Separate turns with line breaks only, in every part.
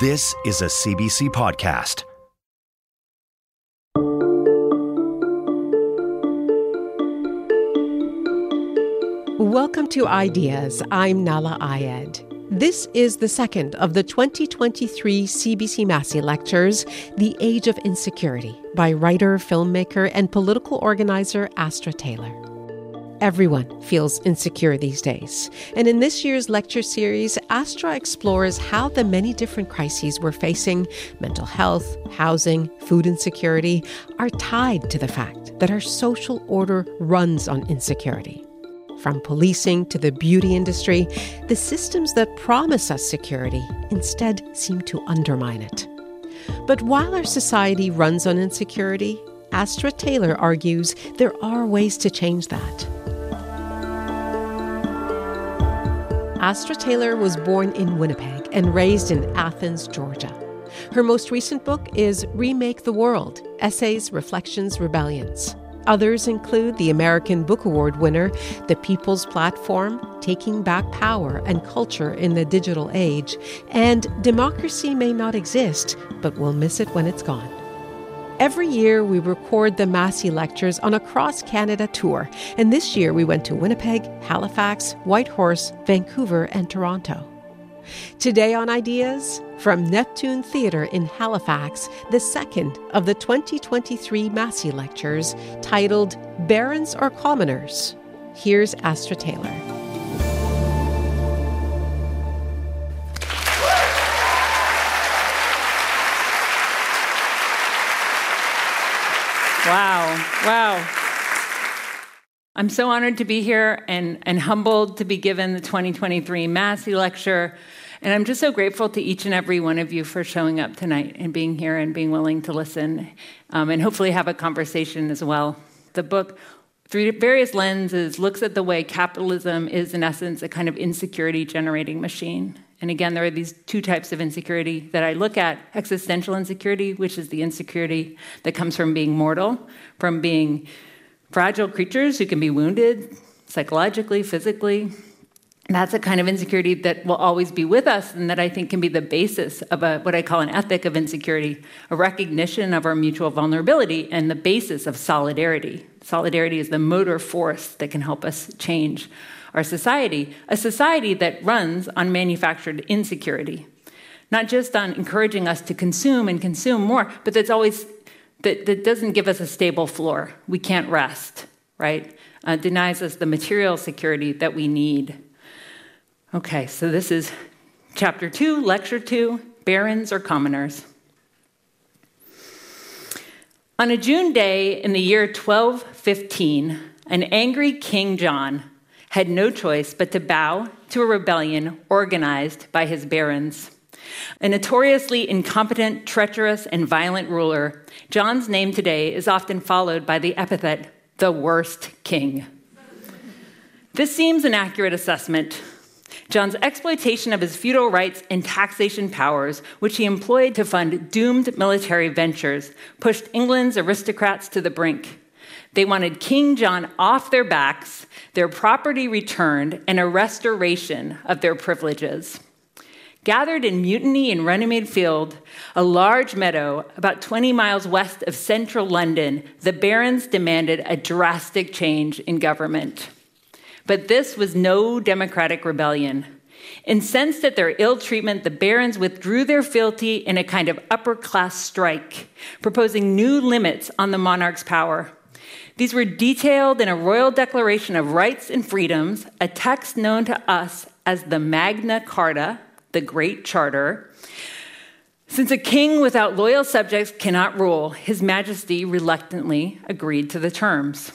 This is a CBC podcast.
Welcome to Ideas. I'm Nahlah Ayed. This is the second of the 2023 CBC Massey Lectures, The Age of Insecurity, by writer, filmmaker, and political organizer Astra Taylor. Everyone feels insecure these days. And in this year's lecture series, Astra explores how the many different crises we're facing mental health, housing, food insecurity are tied to the fact that our social order runs on insecurity. From policing to the beauty industry, the systems that promise us security instead seem to undermine it. But while our society runs on insecurity, Astra Taylor argues there are ways to change that. Astra Taylor was born in Winnipeg and raised in Athens, Georgia. Her most recent book is Remake the World Essays, Reflections, Rebellions. Others include the American Book Award winner, The People's Platform, Taking Back Power and Culture in the Digital Age, and Democracy May Not Exist, but We'll Miss It When It's Gone. Every year, we record the Massey Lectures on a cross Canada tour, and this year we went to Winnipeg, Halifax, Whitehorse, Vancouver, and Toronto. Today on Ideas, from Neptune Theatre in Halifax, the second of the 2023 Massey Lectures titled Barons or Commoners. Here's Astra Taylor.
Wow, wow. I'm so honored to be here and, and humbled to be given the 2023 Massey Lecture. And I'm just so grateful to each and every one of you for showing up tonight and being here and being willing to listen um, and hopefully have a conversation as well. The book, through various lenses, looks at the way capitalism is, in essence, a kind of insecurity generating machine. And again, there are these two types of insecurity that I look at existential insecurity, which is the insecurity that comes from being mortal, from being fragile creatures who can be wounded psychologically, physically. That's a kind of insecurity that will always be with us, and that I think can be the basis of a, what I call an ethic of insecurity, a recognition of our mutual vulnerability, and the basis of solidarity. Solidarity is the motor force that can help us change our society, a society that runs on manufactured insecurity, not just on encouraging us to consume and consume more, but that's always that, that doesn't give us a stable floor. We can't rest, right? Uh, denies us the material security that we need. Okay, so this is chapter two, lecture two barons or commoners. On a June day in the year 1215, an angry King John had no choice but to bow to a rebellion organized by his barons. A notoriously incompetent, treacherous, and violent ruler, John's name today is often followed by the epithet, the worst king. This seems an accurate assessment. John's exploitation of his feudal rights and taxation powers, which he employed to fund doomed military ventures, pushed England's aristocrats to the brink. They wanted King John off their backs, their property returned, and a restoration of their privileges. Gathered in Mutiny in Runnymede Field, a large meadow about 20 miles west of central London, the barons demanded a drastic change in government. But this was no democratic rebellion. Incensed at their ill treatment, the barons withdrew their fealty in a kind of upper class strike, proposing new limits on the monarch's power. These were detailed in a royal declaration of rights and freedoms, a text known to us as the Magna Carta, the Great Charter. Since a king without loyal subjects cannot rule, His Majesty reluctantly agreed to the terms.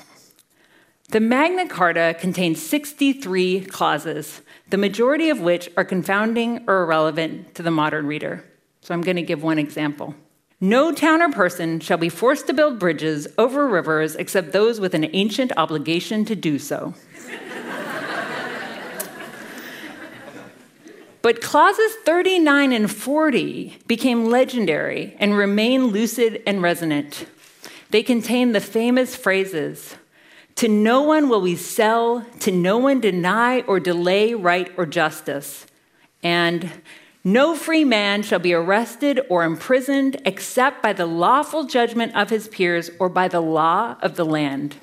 The Magna Carta contains 63 clauses, the majority of which are confounding or irrelevant to the modern reader. So I'm going to give one example. No town or person shall be forced to build bridges over rivers except those with an ancient obligation to do so. but clauses 39 and 40 became legendary and remain lucid and resonant. They contain the famous phrases To no one will we sell, to no one deny or delay right or justice, and no free man shall be arrested or imprisoned except by the lawful judgment of his peers or by the law of the land.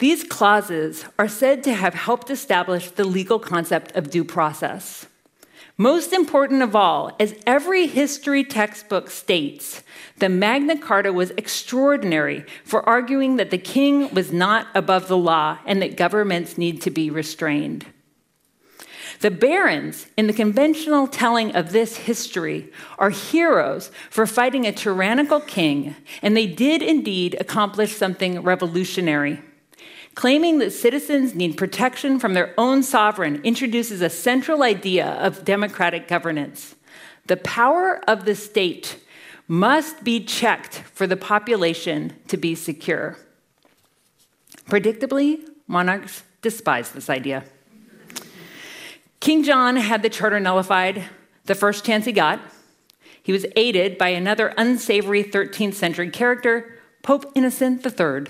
These clauses are said to have helped establish the legal concept of due process. Most important of all, as every history textbook states, the Magna Carta was extraordinary for arguing that the king was not above the law and that governments need to be restrained. The barons, in the conventional telling of this history, are heroes for fighting a tyrannical king, and they did indeed accomplish something revolutionary. Claiming that citizens need protection from their own sovereign introduces a central idea of democratic governance. The power of the state must be checked for the population to be secure. Predictably, monarchs despise this idea. King John had the charter nullified the first chance he got. He was aided by another unsavory 13th century character, Pope Innocent III.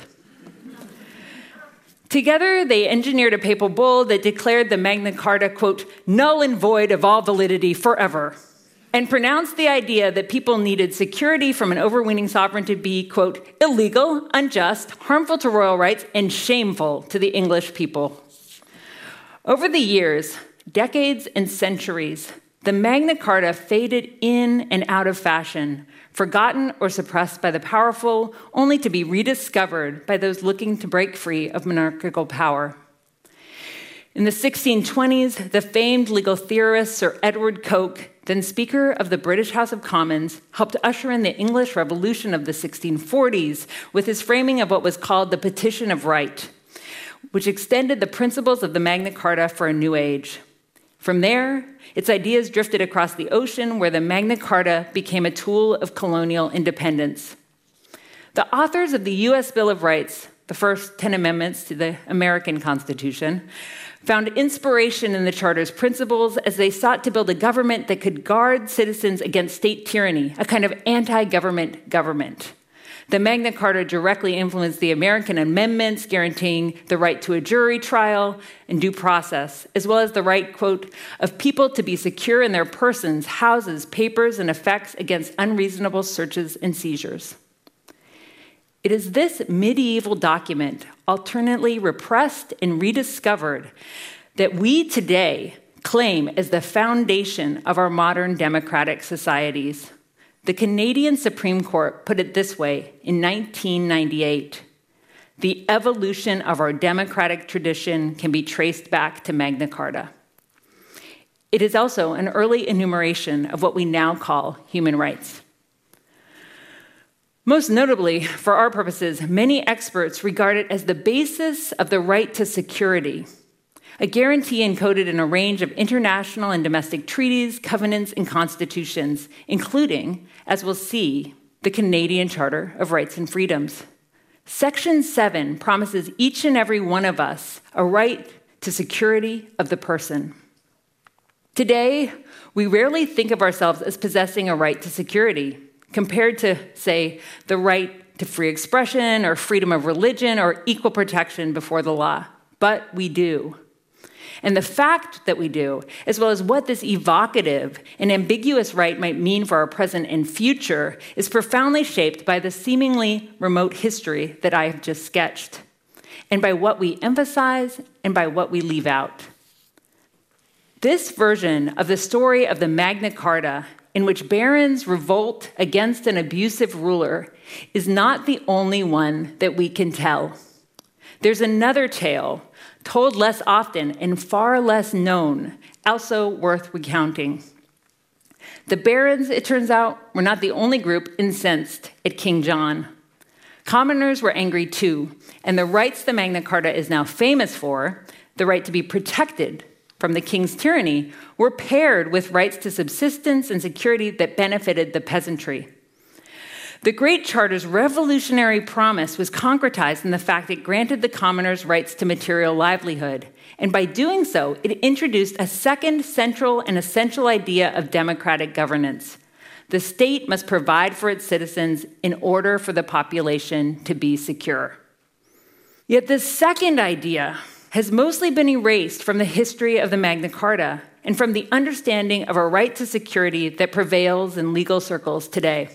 Together, they engineered a papal bull that declared the Magna Carta, quote, null and void of all validity forever, and pronounced the idea that people needed security from an overweening sovereign to be, quote, illegal, unjust, harmful to royal rights, and shameful to the English people. Over the years, decades and centuries, the Magna Carta faded in and out of fashion, forgotten or suppressed by the powerful, only to be rediscovered by those looking to break free of monarchical power. In the 1620s, the famed legal theorist Sir Edward Coke, then Speaker of the British House of Commons, helped usher in the English Revolution of the 1640s with his framing of what was called the Petition of Right, which extended the principles of the Magna Carta for a new age. From there, its ideas drifted across the ocean, where the Magna Carta became a tool of colonial independence. The authors of the U.S. Bill of Rights, the first 10 amendments to the American Constitution, found inspiration in the Charter's principles as they sought to build a government that could guard citizens against state tyranny, a kind of anti government government. The Magna Carta directly influenced the American amendments guaranteeing the right to a jury trial and due process, as well as the right, quote, of people to be secure in their persons, houses, papers, and effects against unreasonable searches and seizures. It is this medieval document, alternately repressed and rediscovered, that we today claim as the foundation of our modern democratic societies. The Canadian Supreme Court put it this way in 1998 The evolution of our democratic tradition can be traced back to Magna Carta. It is also an early enumeration of what we now call human rights. Most notably, for our purposes, many experts regard it as the basis of the right to security a guarantee encoded in a range of international and domestic treaties, covenants, and constitutions, including, as we'll see, the Canadian Charter of Rights and Freedoms. Section 7 promises each and every one of us a right to security of the person. Today, we rarely think of ourselves as possessing a right to security compared to, say, the right to free expression or freedom of religion or equal protection before the law. But we do. And the fact that we do, as well as what this evocative and ambiguous right might mean for our present and future, is profoundly shaped by the seemingly remote history that I have just sketched, and by what we emphasize and by what we leave out. This version of the story of the Magna Carta, in which barons revolt against an abusive ruler, is not the only one that we can tell. There's another tale told less often and far less known, also worth recounting. The barons, it turns out, were not the only group incensed at King John. Commoners were angry too, and the rights the Magna Carta is now famous for, the right to be protected from the king's tyranny, were paired with rights to subsistence and security that benefited the peasantry. The Great Charter's revolutionary promise was concretized in the fact it granted the commoners rights to material livelihood. And by doing so, it introduced a second central and essential idea of democratic governance. The state must provide for its citizens in order for the population to be secure. Yet this second idea has mostly been erased from the history of the Magna Carta and from the understanding of a right to security that prevails in legal circles today.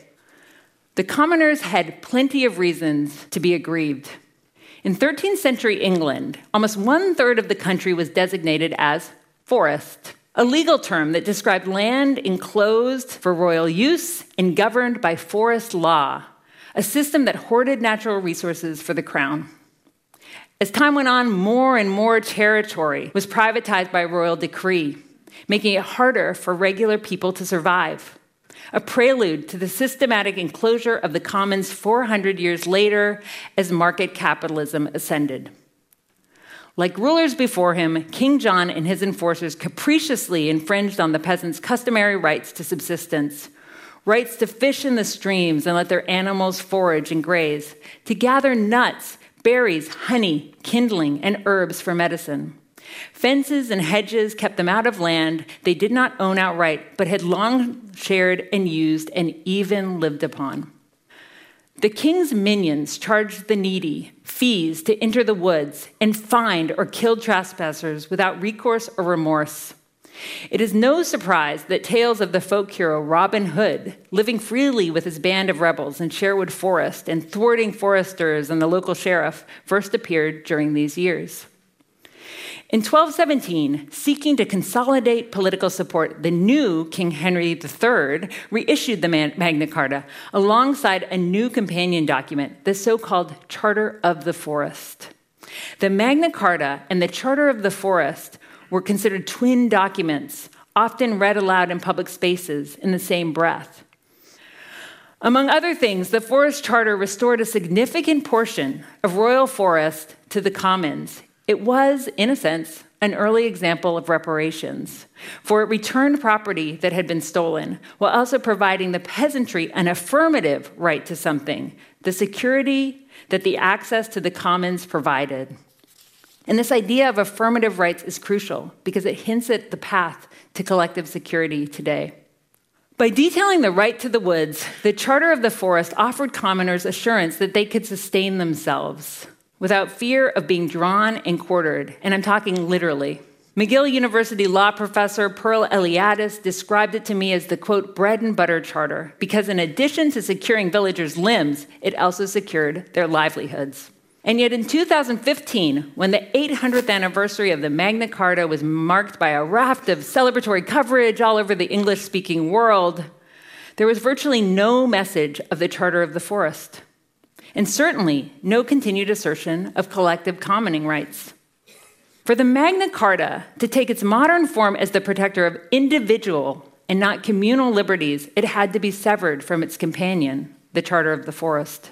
The commoners had plenty of reasons to be aggrieved. In 13th century England, almost one third of the country was designated as forest, a legal term that described land enclosed for royal use and governed by forest law, a system that hoarded natural resources for the crown. As time went on, more and more territory was privatized by royal decree, making it harder for regular people to survive a prelude to the systematic enclosure of the commons 400 years later as market capitalism ascended. Like rulers before him, King John and his enforcers capriciously infringed on the peasants' customary rights to subsistence, rights to fish in the streams and let their animals forage and graze, to gather nuts, berries, honey, kindling, and herbs for medicine. Fences and hedges kept them out of land they did not own outright, but had long shared and used and even lived upon. The king's minions charged the needy fees to enter the woods and fined or killed trespassers without recourse or remorse. It is no surprise that tales of the folk hero Robin Hood, living freely with his band of rebels in Sherwood Forest and thwarting foresters and the local sheriff, first appeared during these years. In 1217, seeking to consolidate political support, the new King Henry III reissued the Magna Carta alongside a new companion document, the so called Charter of the Forest. The Magna Carta and the Charter of the Forest were considered twin documents, often read aloud in public spaces in the same breath. Among other things, the Forest Charter restored a significant portion of royal forest to the commons it was, in a sense, an early example of reparations, for it returned property that had been stolen, while also providing the peasantry an affirmative right to something, the security that the access to the commons provided. And this idea of affirmative rights is crucial because it hints at the path to collective security today. By detailing the right to the woods, the Charter of the Forest offered commoners assurance that they could sustain themselves without fear of being drawn and quartered. And I'm talking literally. McGill University law professor Pearl Eliadis described it to me as the quote, bread and butter charter, because in addition to securing villagers' limbs, it also secured their livelihoods. And yet in 2015, when the 800th anniversary of the Magna Carta was marked by a raft of celebratory coverage all over the English speaking world, there was virtually no message of the Charter of the Forest and certainly no continued assertion of collective commoning rights. For the Magna Carta to take its modern form as the protector of individual and not communal liberties, it had to be severed from its companion, the Charter of the Forest.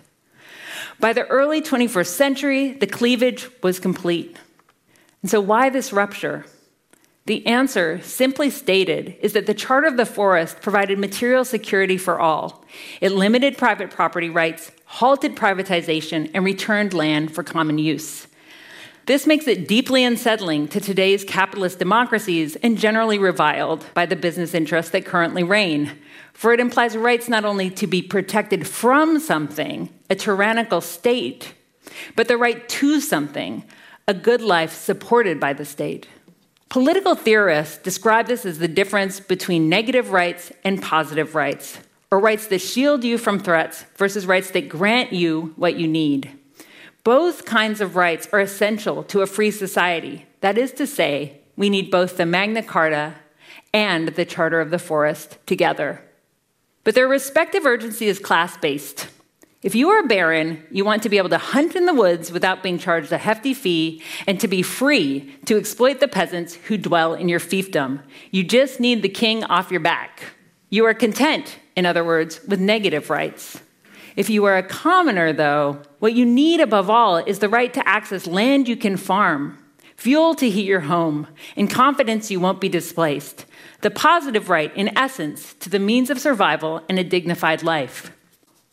By the early 21st century, the cleavage was complete. And so, why this rupture? The answer, simply stated, is that the Charter of the Forest provided material security for all. It limited private property rights, halted privatization, and returned land for common use. This makes it deeply unsettling to today's capitalist democracies and generally reviled by the business interests that currently reign. For it implies rights not only to be protected from something, a tyrannical state, but the right to something, a good life supported by the state. Political theorists describe this as the difference between negative rights and positive rights, or rights that shield you from threats versus rights that grant you what you need. Both kinds of rights are essential to a free society. That is to say, we need both the Magna Carta and the Charter of the Forest together. But their respective urgency is class based. If you are a baron, you want to be able to hunt in the woods without being charged a hefty fee and to be free to exploit the peasants who dwell in your fiefdom. You just need the king off your back. You are content, in other words, with negative rights. If you are a commoner, though, what you need above all is the right to access land you can farm, fuel to heat your home, and confidence you won't be displaced. The positive right, in essence, to the means of survival and a dignified life.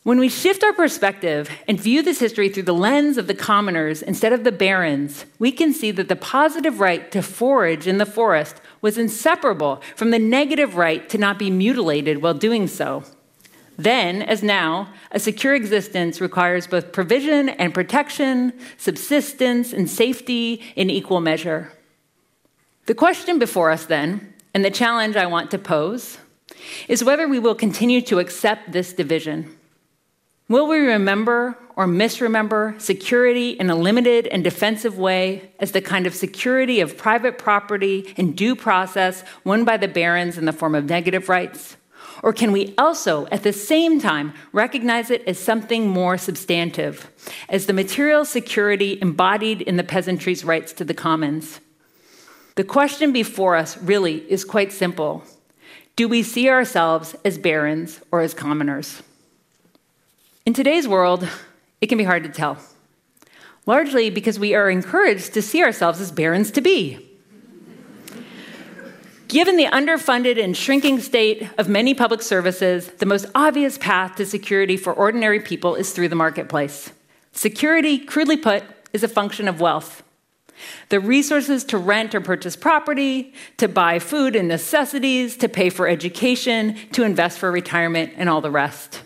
When we shift our perspective and view this history through the lens of the commoners instead of the barons, we can see that the positive right to forage in the forest was inseparable from the negative right to not be mutilated while doing so. Then, as now, a secure existence requires both provision and protection, subsistence and safety in equal measure. The question before us, then, and the challenge I want to pose, is whether we will continue to accept this division. Will we remember or misremember security in a limited and defensive way as the kind of security of private property and due process won by the barons in the form of negative rights? Or can we also, at the same time, recognize it as something more substantive, as the material security embodied in the peasantry's rights to the commons? The question before us really is quite simple Do we see ourselves as barons or as commoners? In today's world, it can be hard to tell, largely because we are encouraged to see ourselves as barons to be. Given the underfunded and shrinking state of many public services, the most obvious path to security for ordinary people is through the marketplace. Security, crudely put, is a function of wealth. The resources to rent or purchase property, to buy food and necessities, to pay for education, to invest for retirement, and all the rest.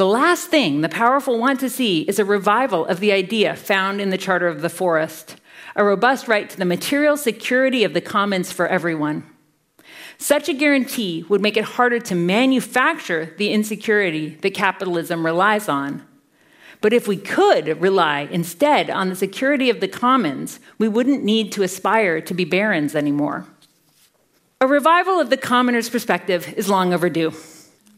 The last thing the powerful want to see is a revival of the idea found in the Charter of the Forest a robust right to the material security of the commons for everyone. Such a guarantee would make it harder to manufacture the insecurity that capitalism relies on. But if we could rely instead on the security of the commons, we wouldn't need to aspire to be barons anymore. A revival of the commoner's perspective is long overdue.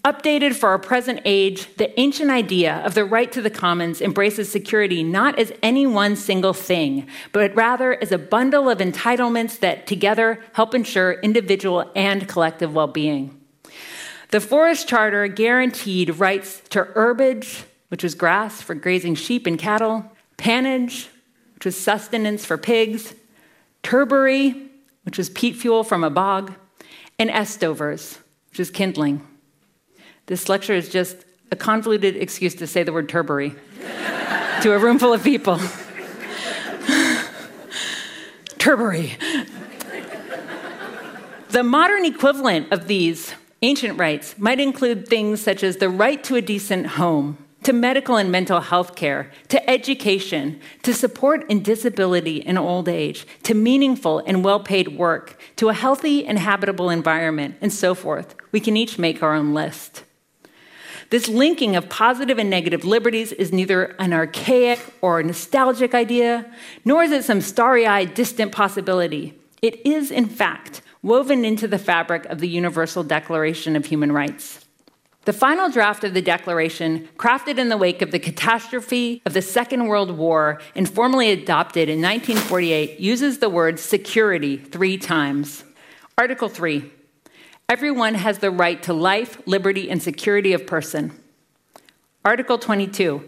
Updated for our present age, the ancient idea of the right to the commons embraces security not as any one single thing, but rather as a bundle of entitlements that together help ensure individual and collective well being. The Forest Charter guaranteed rights to herbage, which was grass for grazing sheep and cattle, pannage, which was sustenance for pigs, turbary, which was peat fuel from a bog, and estovers, which is kindling. This lecture is just a convoluted excuse to say the word turbary to a room full of people. turbary. The modern equivalent of these ancient rights might include things such as the right to a decent home, to medical and mental health care, to education, to support in disability and old age, to meaningful and well paid work, to a healthy and habitable environment, and so forth. We can each make our own list. This linking of positive and negative liberties is neither an archaic or nostalgic idea, nor is it some starry eyed, distant possibility. It is, in fact, woven into the fabric of the Universal Declaration of Human Rights. The final draft of the Declaration, crafted in the wake of the catastrophe of the Second World War and formally adopted in 1948, uses the word security three times. Article 3 Everyone has the right to life, liberty, and security of person. Article 22.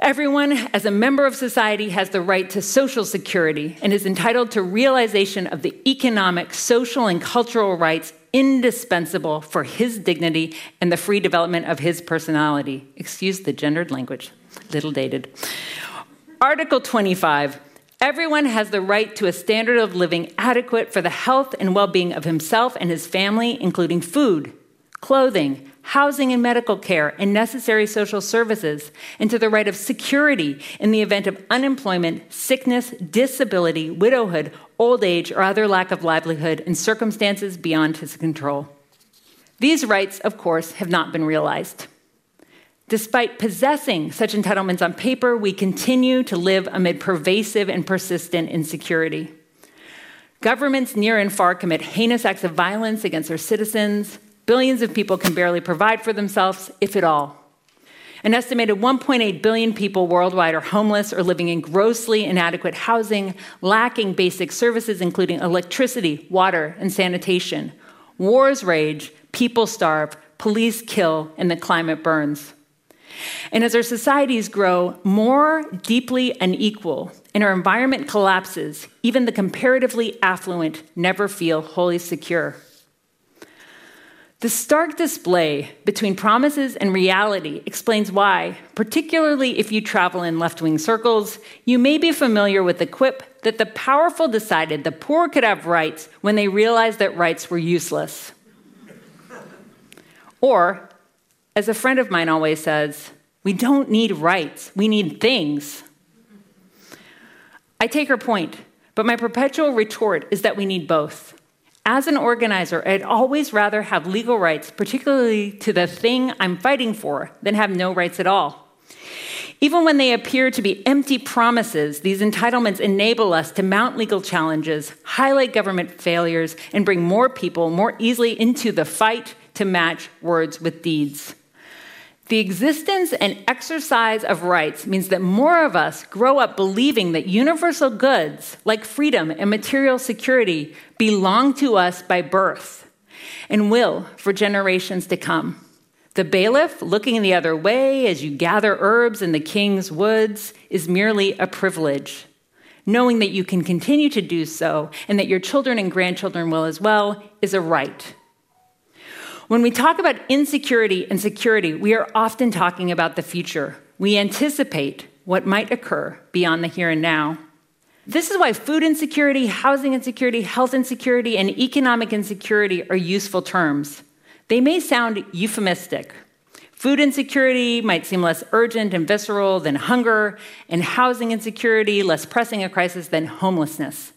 Everyone, as a member of society, has the right to social security and is entitled to realization of the economic, social, and cultural rights indispensable for his dignity and the free development of his personality. Excuse the gendered language, little dated. Article 25. Everyone has the right to a standard of living adequate for the health and well being of himself and his family, including food, clothing, housing and medical care, and necessary social services, and to the right of security in the event of unemployment, sickness, disability, widowhood, old age, or other lack of livelihood in circumstances beyond his control. These rights, of course, have not been realized. Despite possessing such entitlements on paper, we continue to live amid pervasive and persistent insecurity. Governments near and far commit heinous acts of violence against their citizens. Billions of people can barely provide for themselves, if at all. An estimated 1.8 billion people worldwide are homeless or living in grossly inadequate housing, lacking basic services including electricity, water, and sanitation. Wars rage, people starve, police kill, and the climate burns. And as our societies grow more deeply unequal and our environment collapses, even the comparatively affluent never feel wholly secure. The stark display between promises and reality explains why, particularly if you travel in left wing circles, you may be familiar with the quip that the powerful decided the poor could have rights when they realized that rights were useless. or, as a friend of mine always says, we don't need rights, we need things. I take her point, but my perpetual retort is that we need both. As an organizer, I'd always rather have legal rights, particularly to the thing I'm fighting for, than have no rights at all. Even when they appear to be empty promises, these entitlements enable us to mount legal challenges, highlight government failures, and bring more people more easily into the fight to match words with deeds. The existence and exercise of rights means that more of us grow up believing that universal goods, like freedom and material security, belong to us by birth and will for generations to come. The bailiff looking the other way as you gather herbs in the king's woods is merely a privilege. Knowing that you can continue to do so and that your children and grandchildren will as well is a right. When we talk about insecurity and security, we are often talking about the future. We anticipate what might occur beyond the here and now. This is why food insecurity, housing insecurity, health insecurity, and economic insecurity are useful terms. They may sound euphemistic. Food insecurity might seem less urgent and visceral than hunger, and housing insecurity less pressing a crisis than homelessness.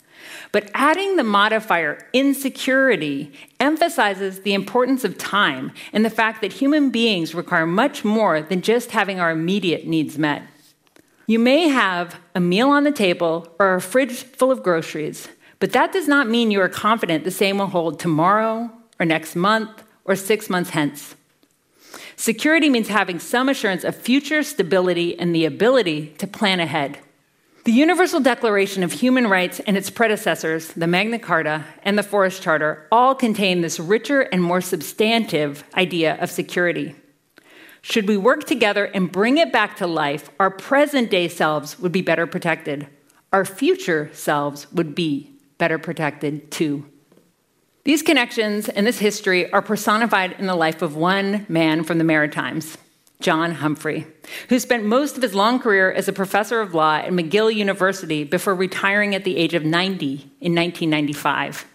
But adding the modifier insecurity emphasizes the importance of time and the fact that human beings require much more than just having our immediate needs met. You may have a meal on the table or a fridge full of groceries, but that does not mean you are confident the same will hold tomorrow or next month or six months hence. Security means having some assurance of future stability and the ability to plan ahead. The Universal Declaration of Human Rights and its predecessors, the Magna Carta and the Forest Charter, all contain this richer and more substantive idea of security. Should we work together and bring it back to life, our present day selves would be better protected. Our future selves would be better protected too. These connections and this history are personified in the life of one man from the Maritimes, John Humphrey, who spent most of his long career as a professor of law at McGill University before retiring at the age of 90 in 1995.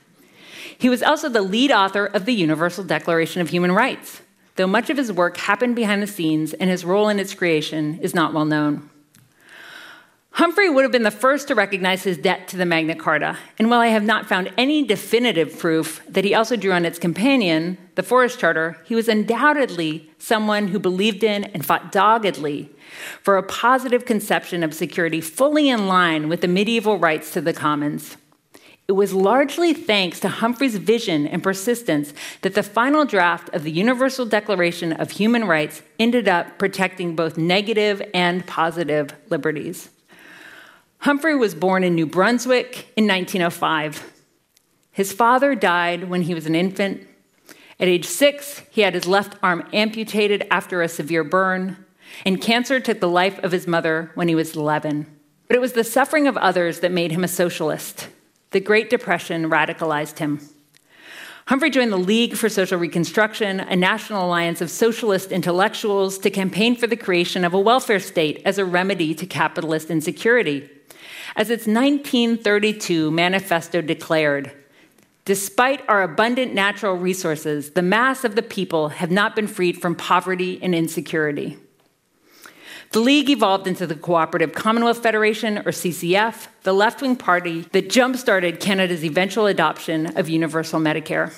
He was also the lead author of the Universal Declaration of Human Rights, though much of his work happened behind the scenes and his role in its creation is not well known. Humphrey would have been the first to recognize his debt to the Magna Carta, and while I have not found any definitive proof that he also drew on its companion, the Forest Charter, he was undoubtedly someone who believed in and fought doggedly for a positive conception of security fully in line with the medieval rights to the commons. It was largely thanks to Humphrey's vision and persistence that the final draft of the Universal Declaration of Human Rights ended up protecting both negative and positive liberties. Humphrey was born in New Brunswick in 1905. His father died when he was an infant. At age six, he had his left arm amputated after a severe burn, and cancer took the life of his mother when he was 11. But it was the suffering of others that made him a socialist. The Great Depression radicalized him. Humphrey joined the League for Social Reconstruction, a national alliance of socialist intellectuals, to campaign for the creation of a welfare state as a remedy to capitalist insecurity. As its 1932 manifesto declared, Despite our abundant natural resources, the mass of the people have not been freed from poverty and insecurity. The League evolved into the Cooperative Commonwealth Federation, or CCF, the left wing party that jump started Canada's eventual adoption of universal Medicare.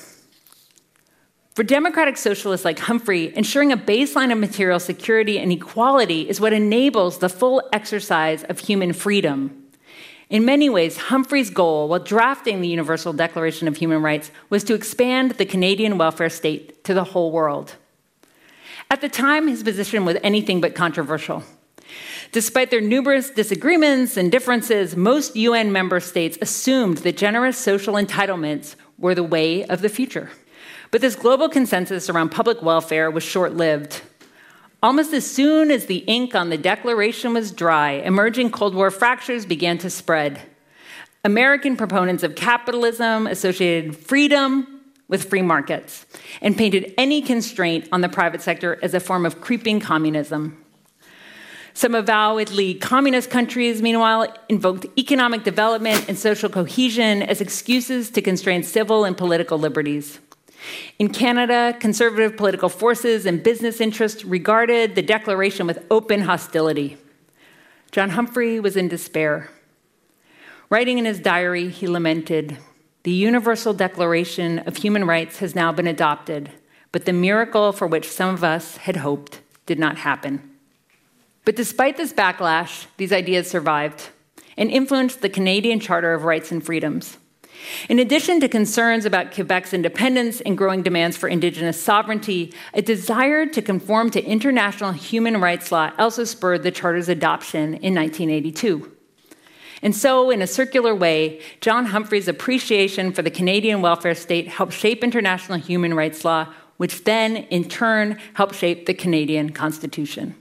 For democratic socialists like Humphrey, ensuring a baseline of material security and equality is what enables the full exercise of human freedom in many ways, Humphrey's goal while drafting the Universal Declaration of Human Rights was to expand the Canadian welfare state to the whole world. At the time, his position was anything but controversial. Despite their numerous disagreements and differences, most UN member states assumed that generous social entitlements were the way of the future. But this global consensus around public welfare was short lived. Almost as soon as the ink on the Declaration was dry, emerging Cold War fractures began to spread. American proponents of capitalism associated freedom with free markets and painted any constraint on the private sector as a form of creeping communism. Some avowedly communist countries, meanwhile, invoked economic development and social cohesion as excuses to constrain civil and political liberties. In Canada, conservative political forces and business interests regarded the declaration with open hostility. John Humphrey was in despair. Writing in his diary, he lamented The Universal Declaration of Human Rights has now been adopted, but the miracle for which some of us had hoped did not happen. But despite this backlash, these ideas survived and influenced the Canadian Charter of Rights and Freedoms. In addition to concerns about Quebec's independence and growing demands for Indigenous sovereignty, a desire to conform to international human rights law also spurred the Charter's adoption in 1982. And so, in a circular way, John Humphrey's appreciation for the Canadian welfare state helped shape international human rights law, which then, in turn, helped shape the Canadian Constitution.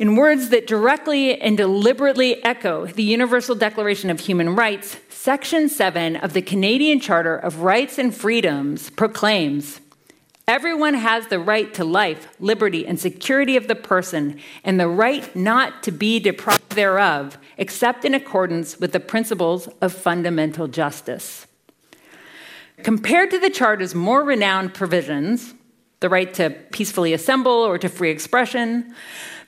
In words that directly and deliberately echo the Universal Declaration of Human Rights, Section 7 of the Canadian Charter of Rights and Freedoms proclaims Everyone has the right to life, liberty, and security of the person, and the right not to be deprived thereof, except in accordance with the principles of fundamental justice. Compared to the Charter's more renowned provisions, the right to peacefully assemble or to free expression,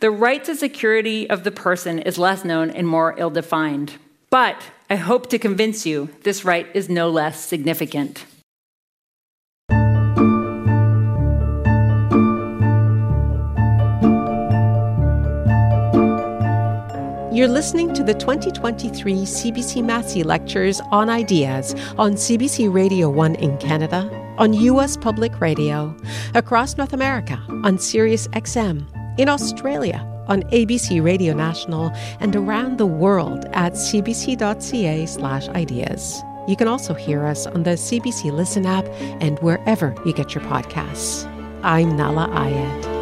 the right to security of the person is less known and more ill defined. But I hope to convince you this right is no less significant.
You're listening to the 2023 CBC Massey Lectures on Ideas on CBC Radio 1 in Canada, on US Public Radio, across North America on Sirius XM, in Australia on ABC Radio National, and around the world at cbc.ca/ideas. You can also hear us on the CBC Listen app and wherever you get your podcasts. I'm Nahlah Ayed.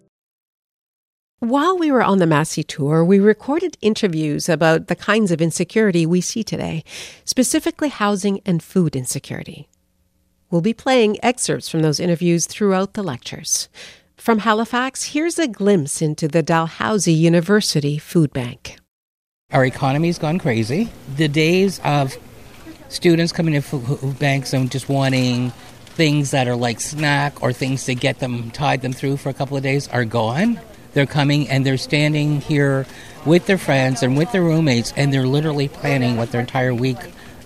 While we were on the Massey tour, we recorded interviews about the kinds of insecurity we see today, specifically housing and food insecurity. We'll be playing excerpts from those interviews throughout the lectures. From Halifax, here's a glimpse into the Dalhousie University Food Bank.
Our economy's gone crazy. The days of students coming to food banks and just wanting things that are like snack or things to get them, tide them through for a couple of days are gone they're coming and they're standing here with their friends and with their roommates, and they're literally planning what their entire week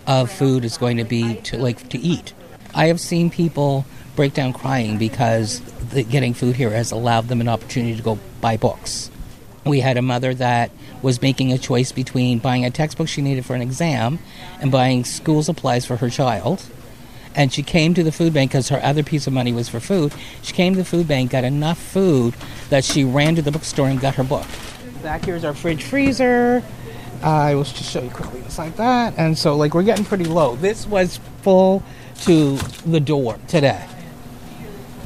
of food is going to be to like to eat. I have seen people break down crying because the, getting food here has allowed them an opportunity to go buy books. We had a mother that was making a choice between buying a textbook she needed for an exam and buying school supplies for her child and she came to the food bank because her other piece of money was for food. She came to the food bank, got enough food that she ran to the bookstore and got her book. Back here is our fridge freezer. Uh, I will just show you quickly. It's like that, and so like we're getting pretty low. This was full to the door today,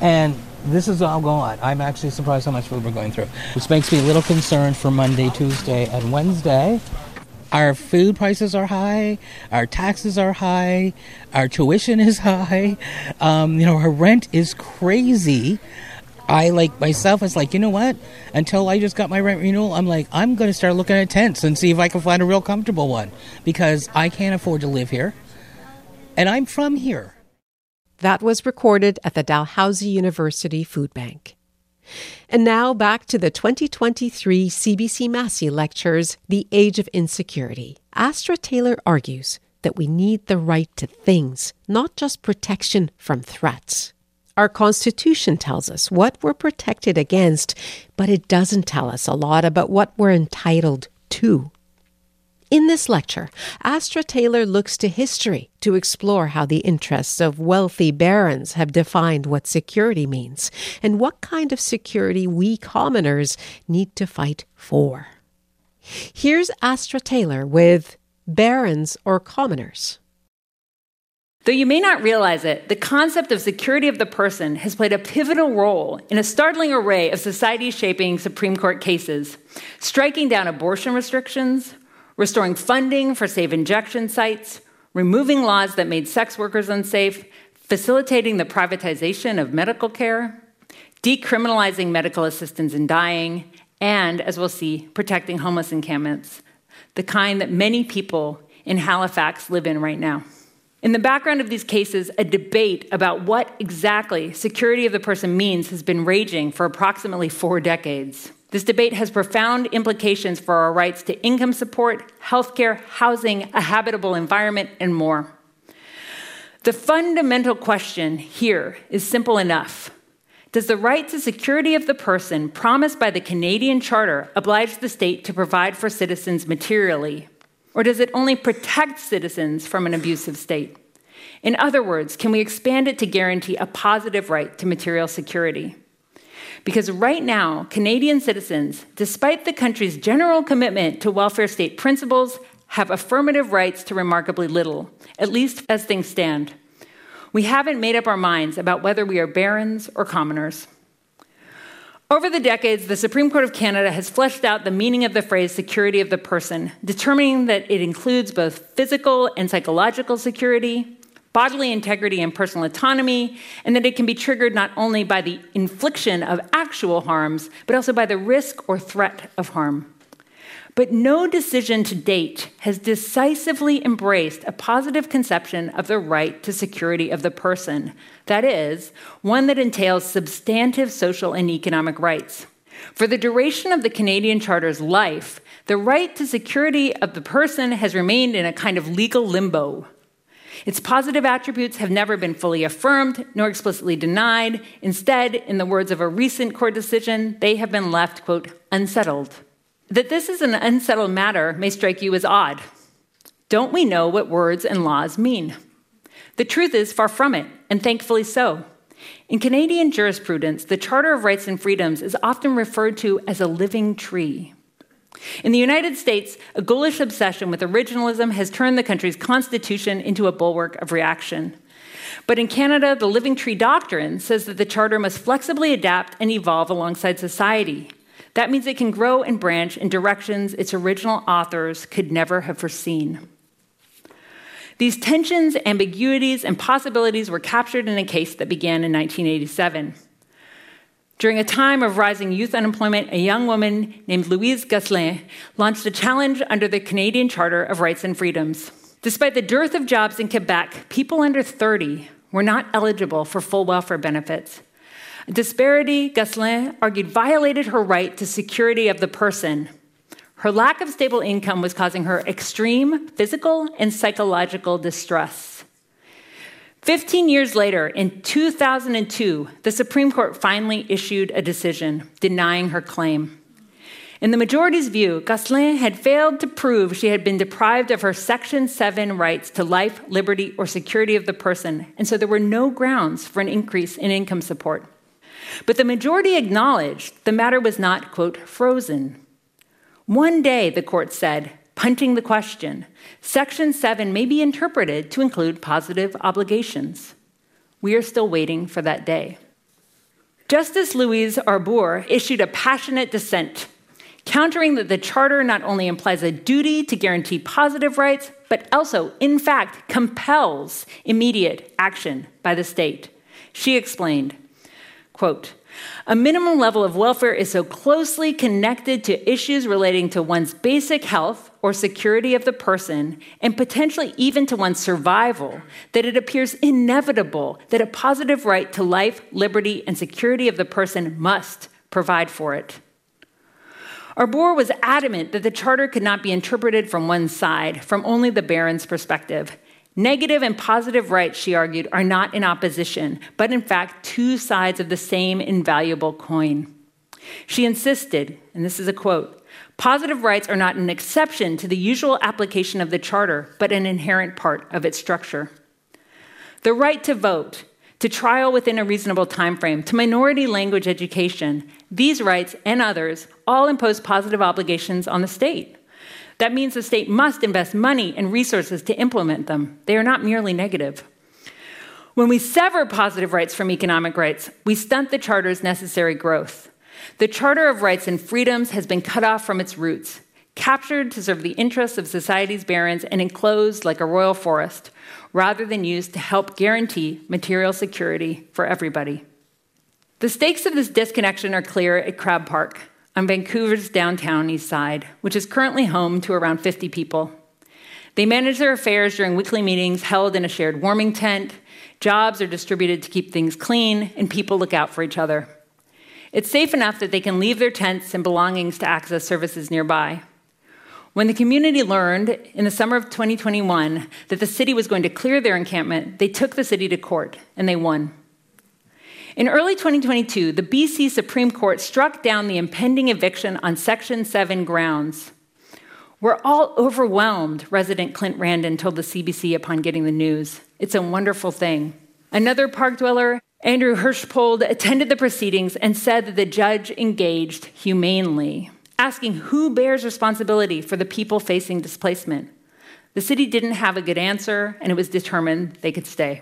and this is all gone. I'm actually surprised how much food we're going through, which makes me a little concerned for Monday, Tuesday, and Wednesday our food prices are high, our taxes are high, our tuition is high, um, you know, our rent is crazy. I like myself, it's like, you know what? Until I just got my rent renewal, I'm like, I'm going to start looking at tents and see if I can find a real comfortable one because I can't afford to live here. And I'm from here.
That was recorded at the Dalhousie University Food Bank. And now back to the 2023 CBC Massey Lectures, The Age of Insecurity. Astra Taylor argues that we need the right to things, not just protection from threats. Our Constitution tells us what we're protected against, but it doesn't tell us a lot about what we're entitled to. In this lecture, Astra Taylor looks to history to explore how the interests of wealthy barons have defined what security means and what kind of security we commoners need to fight for. Here's Astra Taylor with Barons or Commoners.
Though you may not realize it, the concept of security of the person has played a pivotal role in a startling array of society shaping Supreme Court cases, striking down abortion restrictions, restoring funding for safe injection sites, removing laws that made sex workers unsafe, facilitating the privatization of medical care, decriminalizing medical assistance in dying, and, as we'll see, protecting homeless encampments, the kind that many people in Halifax live in right now. In the background of these cases, a debate about what exactly security of the person means has been raging for approximately four decades. This debate has profound implications for our rights to income support, healthcare, housing, a habitable environment, and more. The fundamental question here is simple enough. Does the right to security of the person promised by the Canadian Charter oblige the state to provide for citizens materially? Or does it only protect citizens from an abusive state? In other words, can we expand it to guarantee a positive right to material security? Because right now, Canadian citizens, despite the country's general commitment to welfare state principles, have affirmative rights to remarkably little, at least as things stand. We haven't made up our minds about whether we are barons or commoners. Over the decades, the Supreme Court of Canada has fleshed out the meaning of the phrase security of the person, determining that it includes both physical and psychological security, bodily integrity and personal autonomy, and that it can be triggered not only by the infliction of actual harms, but also by the risk or threat of harm. But no decision to date has decisively embraced a positive conception of the right to security of the person. That is, one that entails substantive social and economic rights. For the duration of the Canadian Charter's life, the right to security of the person has remained in a kind of legal limbo. Its positive attributes have never been fully affirmed nor explicitly denied. Instead, in the words of a recent court decision, they have been left, quote, unsettled. That this is an unsettled matter may strike you as odd. Don't we know what words and laws mean? The truth is far from it, and thankfully so. In Canadian jurisprudence, the Charter of Rights and Freedoms is often referred to as a living tree. In the United States, a ghoulish obsession with originalism has turned the country's constitution into a bulwark of reaction. But in Canada, the Living Tree Doctrine says that the Charter must flexibly adapt and evolve alongside society. That means it can grow and branch in directions its original authors could never have foreseen. These tensions, ambiguities, and possibilities were captured in a case that began in 1987. During a time of rising youth unemployment, a young woman named Louise Gosselin launched a challenge under the Canadian Charter of Rights and Freedoms. Despite the dearth of jobs in Quebec, people under 30 were not eligible for full welfare benefits. A disparity, Gosselin argued, violated her right to security of the person. Her lack of stable income was causing her extreme physical and psychological distress. Fifteen years later, in 2002, the Supreme Court finally issued a decision denying her claim. In the majority's view, Gosselin had failed to prove she had been deprived of her Section 7 rights to life, liberty, or security of the person, and so there were no grounds for an increase in income support. But the majority acknowledged the matter was not, quote, frozen. One day, the court said, punting the question, Section 7 may be interpreted to include positive obligations. We are still waiting for that day. Justice Louise Arbour issued a passionate dissent, countering that the Charter not only implies a duty to guarantee positive rights, but also, in fact, compels immediate action by the state. She explained, quote, a minimum level of welfare is so closely connected to issues relating to one's basic health or security of the person, and potentially even to one's survival, that it appears inevitable that a positive right to life, liberty, and security of the person must provide for it. Arbour was adamant that the charter could not be interpreted from one side, from only the baron's perspective. Negative and positive rights, she argued, are not in opposition, but in fact two sides of the same invaluable coin. She insisted, and this is a quote positive rights are not an exception to the usual application of the charter, but an inherent part of its structure. The right to vote, to trial within a reasonable time frame, to minority language education, these rights and others all impose positive obligations on the state. That means the state must invest money and resources to implement them. They are not merely negative. When we sever positive rights from economic rights, we stunt the Charter's necessary growth. The Charter of Rights and Freedoms has been cut off from its roots, captured to serve the interests of society's barons, and enclosed like a royal forest, rather than used to help guarantee material security for everybody. The stakes of this disconnection are clear at Crab Park on Vancouver's downtown east side, which is currently home to around 50 people. They manage their affairs during weekly meetings held in a shared warming tent. Jobs are distributed to keep things clean, and people look out for each other. It's safe enough that they can leave their tents and belongings to access services nearby. When the community learned in the summer of 2021 that the city was going to clear their encampment, they took the city to court and they won. In early 2022, the BC Supreme Court struck down the impending eviction on Section 7 grounds. We're all overwhelmed, resident Clint Randon told the CBC upon getting the news. It's a wonderful thing. Another park dweller, Andrew Hirschpold, attended the proceedings and said that the judge engaged humanely, asking who bears responsibility for the people facing displacement. The city didn't have a good answer, and it was determined they could stay.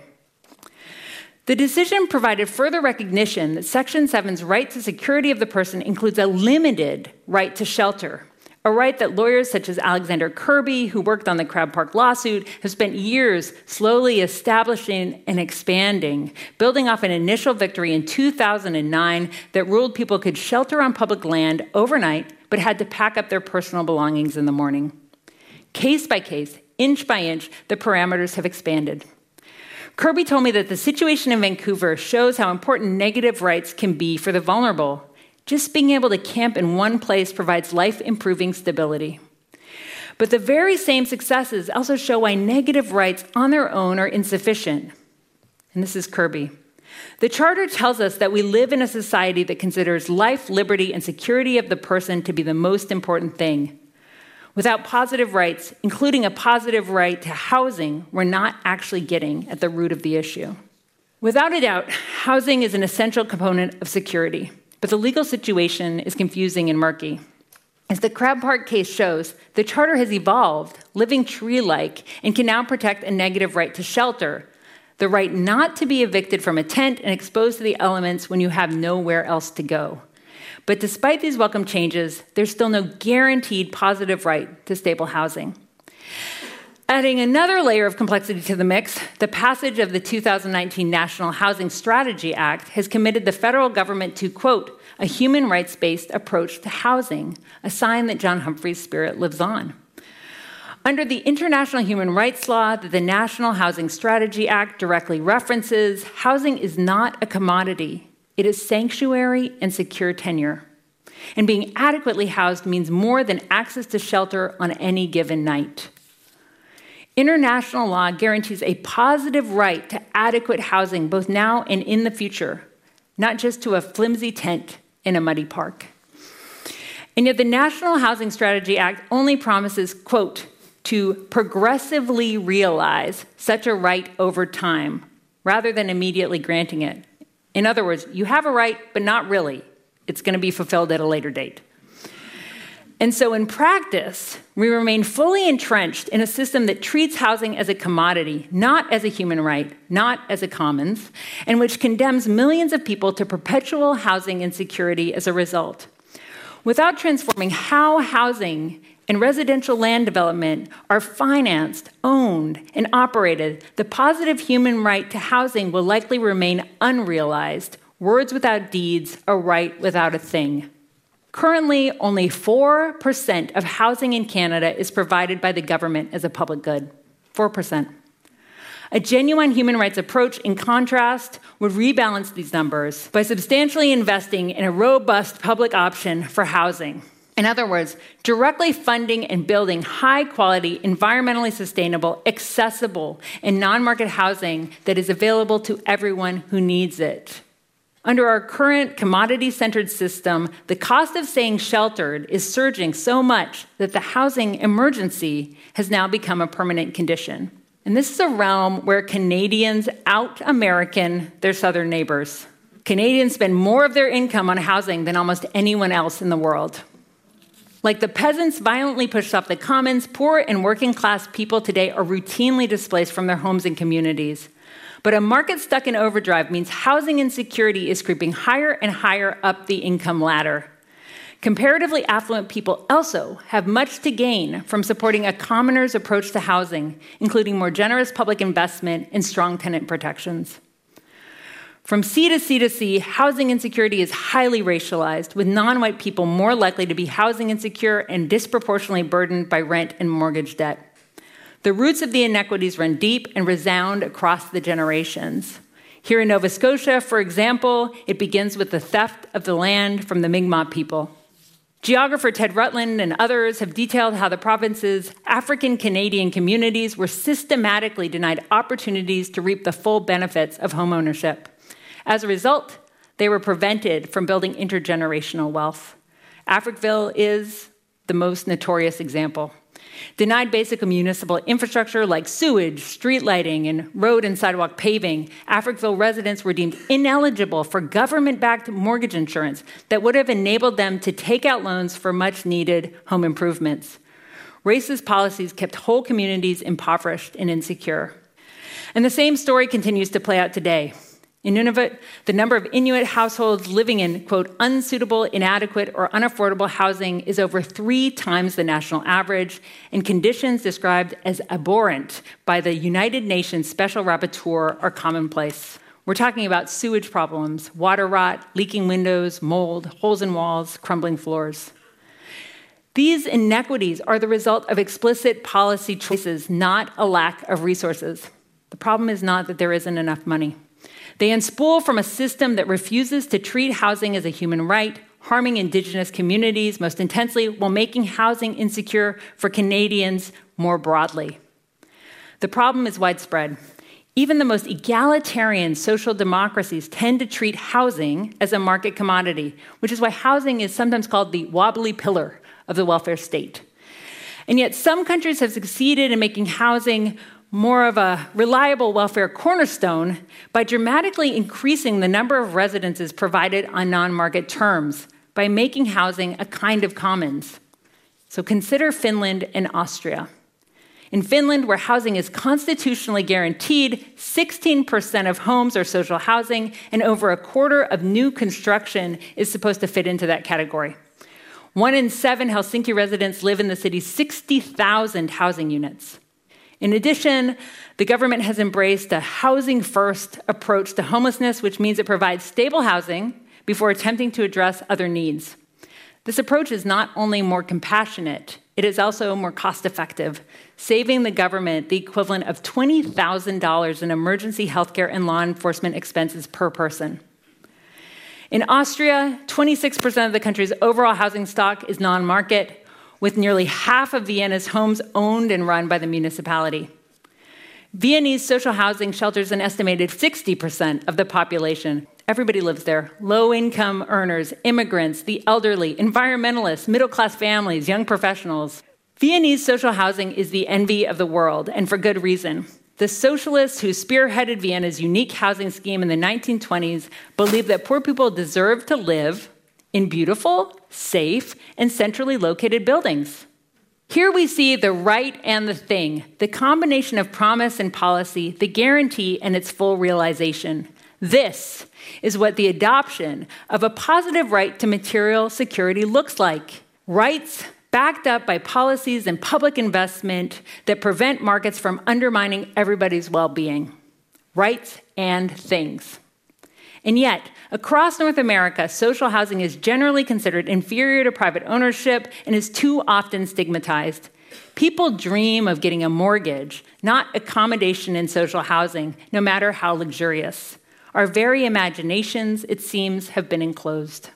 The decision provided further recognition that Section 7's right to security of the person includes a limited right to shelter, a right that lawyers such as Alexander Kirby, who worked on the Crab Park lawsuit, have spent years slowly establishing and expanding, building off an initial victory in 2009 that ruled people could shelter on public land overnight but had to pack up their personal belongings in the morning. Case by case, inch by inch, the parameters have expanded. Kirby told me that the situation in Vancouver shows how important negative rights can be for the vulnerable. Just being able to camp in one place provides life improving stability. But the very same successes also show why negative rights on their own are insufficient. And this is Kirby. The Charter tells us that we live in a society that considers life, liberty, and security of the person to be the most important thing. Without positive rights, including a positive right to housing, we're not actually getting at the root of the issue. Without a doubt, housing is an essential component of security, but the legal situation is confusing and murky. As the Crab Park case shows, the Charter has evolved, living tree like, and can now protect a negative right to shelter, the right not to be evicted from a tent and exposed to the elements when you have nowhere else to go. But despite these welcome changes, there's still no guaranteed positive right to stable housing. Adding another layer of complexity to the mix, the passage of the 2019 National Housing Strategy Act has committed the federal government to, quote, a human rights based approach to housing, a sign that John Humphrey's spirit lives on. Under the international human rights law that the National Housing Strategy Act directly references, housing is not a commodity. It is sanctuary and secure tenure. And being adequately housed means more than access to shelter on any given night. International law guarantees a positive right to adequate housing both now and in the future, not just to a flimsy tent in a muddy park. And yet the National Housing Strategy Act only promises, quote, to progressively realize such a right over time rather than immediately granting it. In other words, you have a right, but not really. It's going to be fulfilled at a later date. And so, in practice, we remain fully entrenched in a system that treats housing as a commodity, not as a human right, not as a commons, and which condemns millions of people to perpetual housing insecurity as a result. Without transforming how housing and residential land development are financed, owned, and operated, the positive human right to housing will likely remain unrealized. Words without deeds, a right without a thing. Currently, only 4% of housing in Canada is provided by the government as a public good. 4%. A genuine human rights approach, in contrast, would rebalance these numbers by substantially investing in a robust public option for housing. In other words, directly funding and building high quality, environmentally sustainable, accessible, and non market housing that is available to everyone who needs it. Under our current commodity centered system, the cost of staying sheltered is surging so much that the housing emergency has now become a permanent condition. And this is a realm where Canadians out American their southern neighbors. Canadians spend more of their income on housing than almost anyone else in the world. Like the peasants violently pushed off the commons, poor and working class people today are routinely displaced from their homes and communities. But a market stuck in overdrive means housing insecurity is creeping higher and higher up the income ladder. Comparatively affluent people also have much to gain from supporting a commoner's approach to housing, including more generous public investment and strong tenant protections. From sea to sea to sea, housing insecurity is highly racialized, with non white people more likely to be housing insecure and disproportionately burdened by rent and mortgage debt. The roots of the inequities run deep and resound across the generations. Here in Nova Scotia, for example, it begins with the theft of the land from the Mi'kmaq people. Geographer Ted Rutland and others have detailed how the province's African Canadian communities were systematically denied opportunities to reap the full benefits of homeownership. As a result, they were prevented from building intergenerational wealth. Africville is the most notorious example. Denied basic municipal infrastructure like sewage, street lighting, and road and sidewalk paving, Africville residents were deemed ineligible for government backed mortgage insurance that would have enabled them to take out loans for much needed home improvements. Racist policies kept whole communities impoverished and insecure. And the same story continues to play out today. In Nunavut, the number of Inuit households living in, quote, unsuitable, inadequate, or unaffordable housing is over three times the national average, and conditions described as abhorrent by the United Nations Special Rapporteur are commonplace. We're talking about sewage problems, water rot, leaking windows, mold, holes in walls, crumbling floors. These inequities are the result of explicit policy choices, not a lack of resources. The problem is not that there isn't enough money. They unspool from a system that refuses to treat housing as a human right, harming Indigenous communities most intensely while making housing insecure for Canadians more broadly. The problem is widespread. Even the most egalitarian social democracies tend to treat housing as a market commodity, which is why housing is sometimes called the wobbly pillar of the welfare state. And yet, some countries have succeeded in making housing more of a reliable welfare cornerstone by dramatically increasing the number of residences provided on non market terms by making housing a kind of commons. So consider Finland and Austria. In Finland, where housing is constitutionally guaranteed, 16% of homes are social housing, and over a quarter of new construction is supposed to fit into that category. One in seven Helsinki residents live in the city's 60,000 housing units. In addition, the government has embraced a housing first approach to homelessness, which means it provides stable housing before attempting to address other needs. This approach is not only more compassionate, it is also more cost effective, saving the government the equivalent of $20,000 in emergency healthcare and law enforcement expenses per person. In Austria, 26% of the country's overall housing stock is non market, with nearly half of Vienna's homes owned and run by the municipality. Viennese social housing shelters an estimated 60% of the population. Everybody lives there low income earners, immigrants, the elderly, environmentalists, middle class families, young professionals. Viennese social housing is the envy of the world, and for good reason. The socialists who spearheaded Vienna's unique housing scheme in the 1920s believed that poor people deserved to live in beautiful, safe, and centrally located buildings. Here we see the right and the thing, the combination of promise and policy, the guarantee and its full realization. This is what the adoption of a positive right to material security looks like. Rights backed up by policies and public investment that prevent markets from undermining everybody's well being. Rights and things. And yet, across North America, social housing is generally considered inferior to private ownership and is too often stigmatized. People dream of getting a mortgage, not accommodation in social housing, no matter how luxurious. Our very imaginations, it seems, have been enclosed.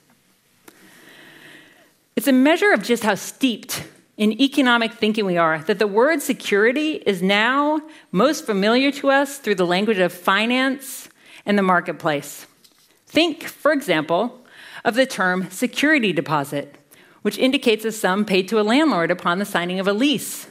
It's a measure of just how steeped in economic thinking we are that the word security is now most familiar to us through the language of finance and the marketplace. Think, for example, of the term security deposit, which indicates a sum paid to a landlord upon the signing of a lease.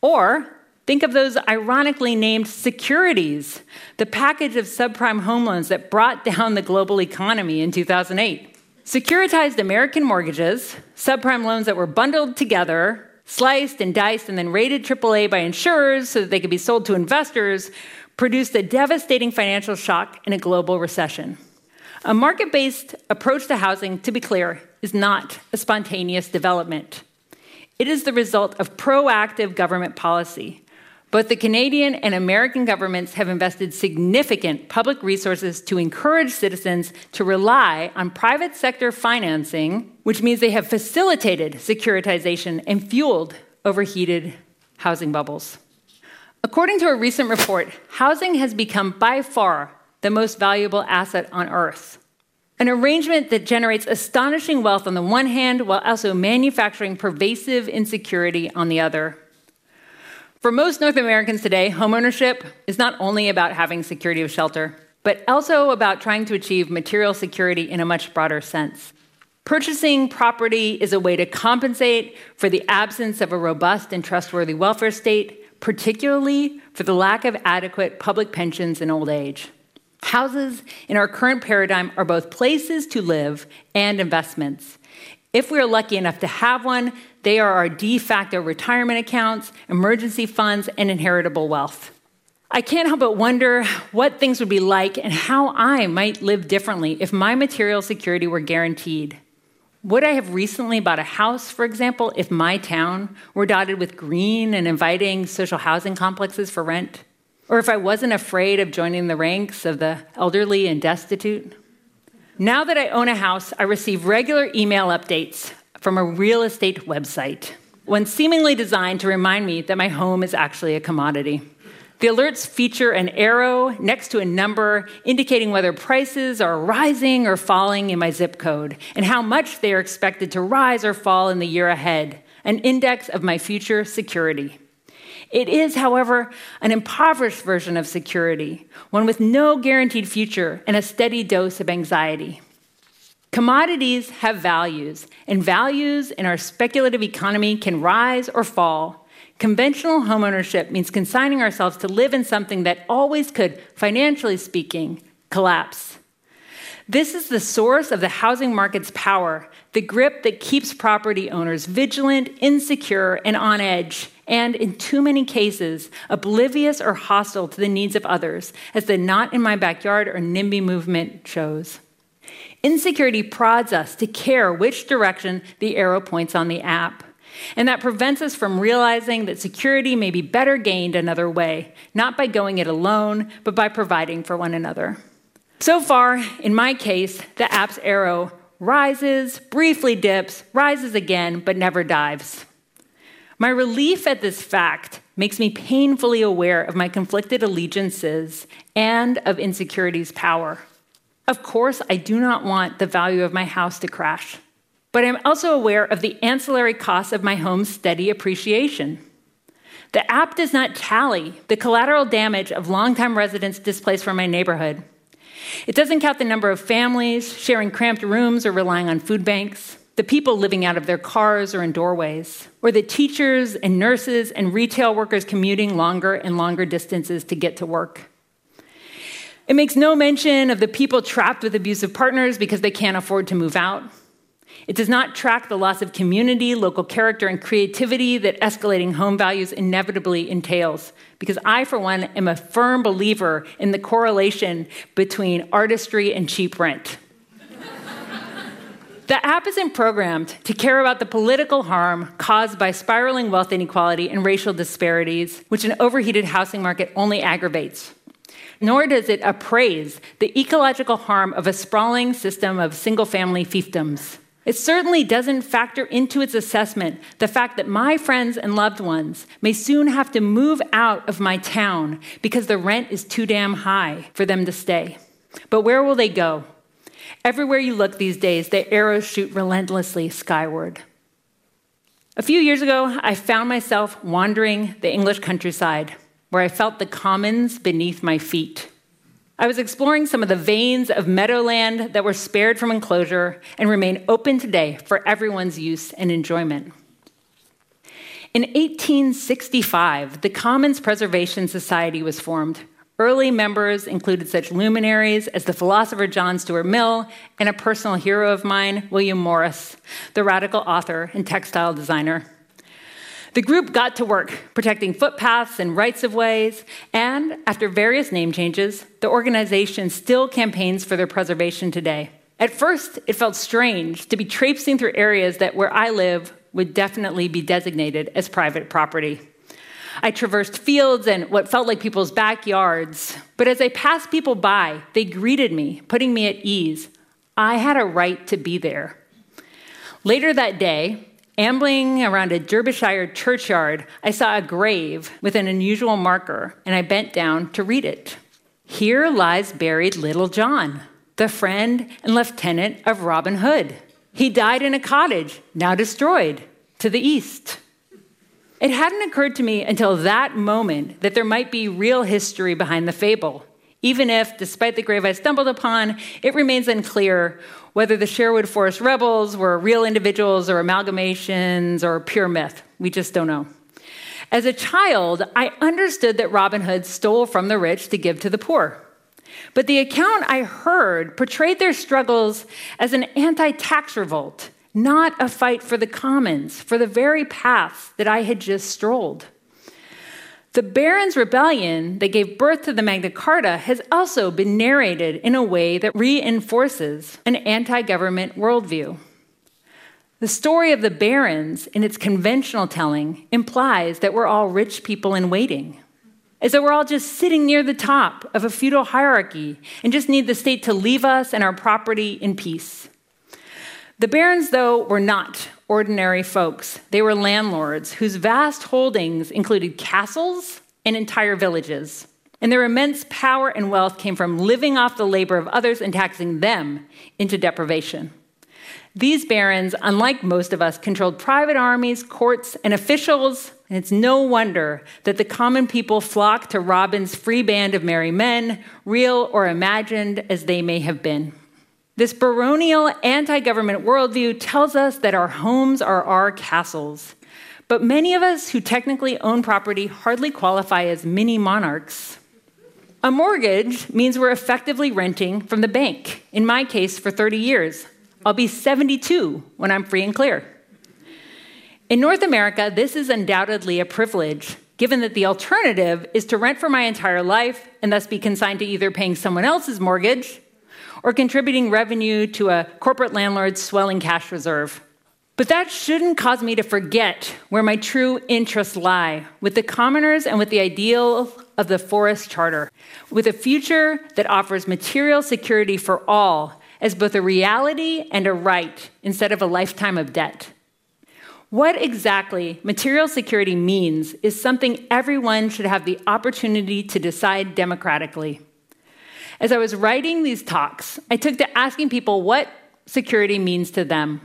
Or think of those ironically named securities, the package of subprime home loans that brought down the global economy in 2008. Securitized American mortgages, subprime loans that were bundled together, sliced and diced, and then rated AAA by insurers so that they could be sold to investors, produced a devastating financial shock in a global recession. A market based approach to housing, to be clear, is not a spontaneous development. It is the result of proactive government policy. Both the Canadian and American governments have invested significant public resources to encourage citizens to rely on private sector financing, which means they have facilitated securitization and fueled overheated housing bubbles. According to a recent report, housing has become by far the most valuable asset on earth. An arrangement that generates astonishing wealth on the one hand while also manufacturing pervasive insecurity on the other. For most North Americans today, homeownership is not only about having security of shelter, but also about trying to achieve material security in a much broader sense. Purchasing property is a way to compensate for the absence of a robust and trustworthy welfare state, particularly for the lack of adequate public pensions in old age. Houses in our current paradigm are both places to live and investments. If we are lucky enough to have one, they are our de facto retirement accounts, emergency funds, and inheritable wealth. I can't help but wonder what things would be like and how I might live differently if my material security were guaranteed. Would I have recently bought a house, for example, if my town were dotted with green and inviting social housing complexes for rent? Or if I wasn't afraid of joining the ranks of the elderly and destitute? Now that I own a house, I receive regular email updates from a real estate website, one seemingly designed to remind me that my home is actually a commodity. The alerts feature an arrow next to a number indicating whether prices are rising or falling in my zip code and how much they are expected to rise or fall in the year ahead, an index of my future security. It is, however, an impoverished version of security, one with no guaranteed future and a steady dose of anxiety. Commodities have values, and values in our speculative economy can rise or fall. Conventional homeownership means consigning ourselves to live in something that always could, financially speaking, collapse. This is the source of the housing market's power, the grip that keeps property owners vigilant, insecure, and on edge and in too many cases, oblivious or hostile to the needs of others, as the Not in My Backyard or NIMBY movement shows. Insecurity prods us to care which direction the arrow points on the app. And that prevents us from realizing that security may be better gained another way, not by going it alone, but by providing for one another. So far, in my case, the app's arrow rises, briefly dips, rises again, but never dives. My relief at this fact makes me painfully aware of my conflicted allegiances and of insecurity's power. Of course, I do not want the value of my house to crash, but I'm also aware of the ancillary costs of my home's steady appreciation. The app does not tally the collateral damage of longtime residents displaced from my neighborhood. It doesn't count the number of families sharing cramped rooms or relying on food banks the people living out of their cars or in doorways, or the teachers and nurses and retail workers commuting longer and longer distances to get to work. It makes no mention of the people trapped with abusive partners because they can't afford to move out. It does not track the loss of community, local character, and creativity that escalating home values inevitably entails. Because I, for one, am a firm believer in the correlation between artistry and cheap rent. The app isn't programmed to care about the political harm caused by spiraling wealth inequality and racial disparities, which an overheated housing market only aggravates. Nor does it appraise the ecological harm of a sprawling system of single family fiefdoms. It certainly doesn't factor into its assessment the fact that my friends and loved ones may soon have to move out of my town because the rent is too damn high for them to stay. But where will they go? Everywhere you look these days, the arrows shoot relentlessly skyward. A few years ago, I found myself wandering the English countryside where I felt the commons beneath my feet. I was exploring some of the veins of meadowland that were spared from enclosure and remain open today for everyone's use and enjoyment. In 1865, the Commons Preservation Society was formed. Early members included such luminaries as the philosopher John Stuart Mill and a personal hero of mine, William Morris, the radical author and textile designer. The group got to work protecting footpaths and rights of ways, and after various name changes, the organization still campaigns for their preservation today. At first, it felt strange to be traipsing through areas that where I live would definitely be designated as private property. I traversed fields and what felt like people's backyards, but as I passed people by, they greeted me, putting me at ease. I had a right to be there. Later that day, Ambling around a Derbyshire churchyard, I saw a grave with an unusual marker, and I bent down to read it. Here lies buried Little John, the friend and lieutenant of Robin Hood. He died in a cottage, now destroyed, to the east. It hadn't occurred to me until that moment that there might be real history behind the fable, even if, despite the grave I stumbled upon, it remains unclear whether the Sherwood Forest rebels were real individuals or amalgamations or pure myth. We just don't know. As a child, I understood that Robin Hood stole from the rich to give to the poor. But the account I heard portrayed their struggles as an anti tax revolt, not a fight for the commons, for the very path that I had just strolled. The Barons' Rebellion that gave birth to the Magna Carta has also been narrated in a way that reinforces an anti government worldview. The story of the Barons, in its conventional telling, implies that we're all rich people in waiting, as though we're all just sitting near the top of a feudal hierarchy and just need the state to leave us and our property in peace. The barons, though, were not ordinary folks. They were landlords whose vast holdings included castles and entire villages. And their immense power and wealth came from living off the labor of others and taxing them into deprivation. These barons, unlike most of us, controlled private armies, courts, and officials, and it's no wonder that the common people flocked to Robin's free band of merry men, real or imagined as they may have been. This baronial anti government worldview tells us that our homes are our castles. But many of us who technically own property hardly qualify as mini monarchs. A mortgage means we're effectively renting from the bank, in my case, for 30 years. I'll be 72 when I'm free and clear. In North America, this is undoubtedly a privilege, given that the alternative is to rent for my entire life and thus be consigned to either paying someone else's mortgage or contributing revenue to a corporate landlord's swelling cash reserve. But that shouldn't cause me to forget where my true interests lie with the commoners and with the ideal of the Forest Charter, with a future that offers material security for all as both a reality and a right instead of a lifetime of debt. What exactly material security means is something everyone should have the opportunity to decide democratically. As I was writing these talks, I took to asking people what security means to them.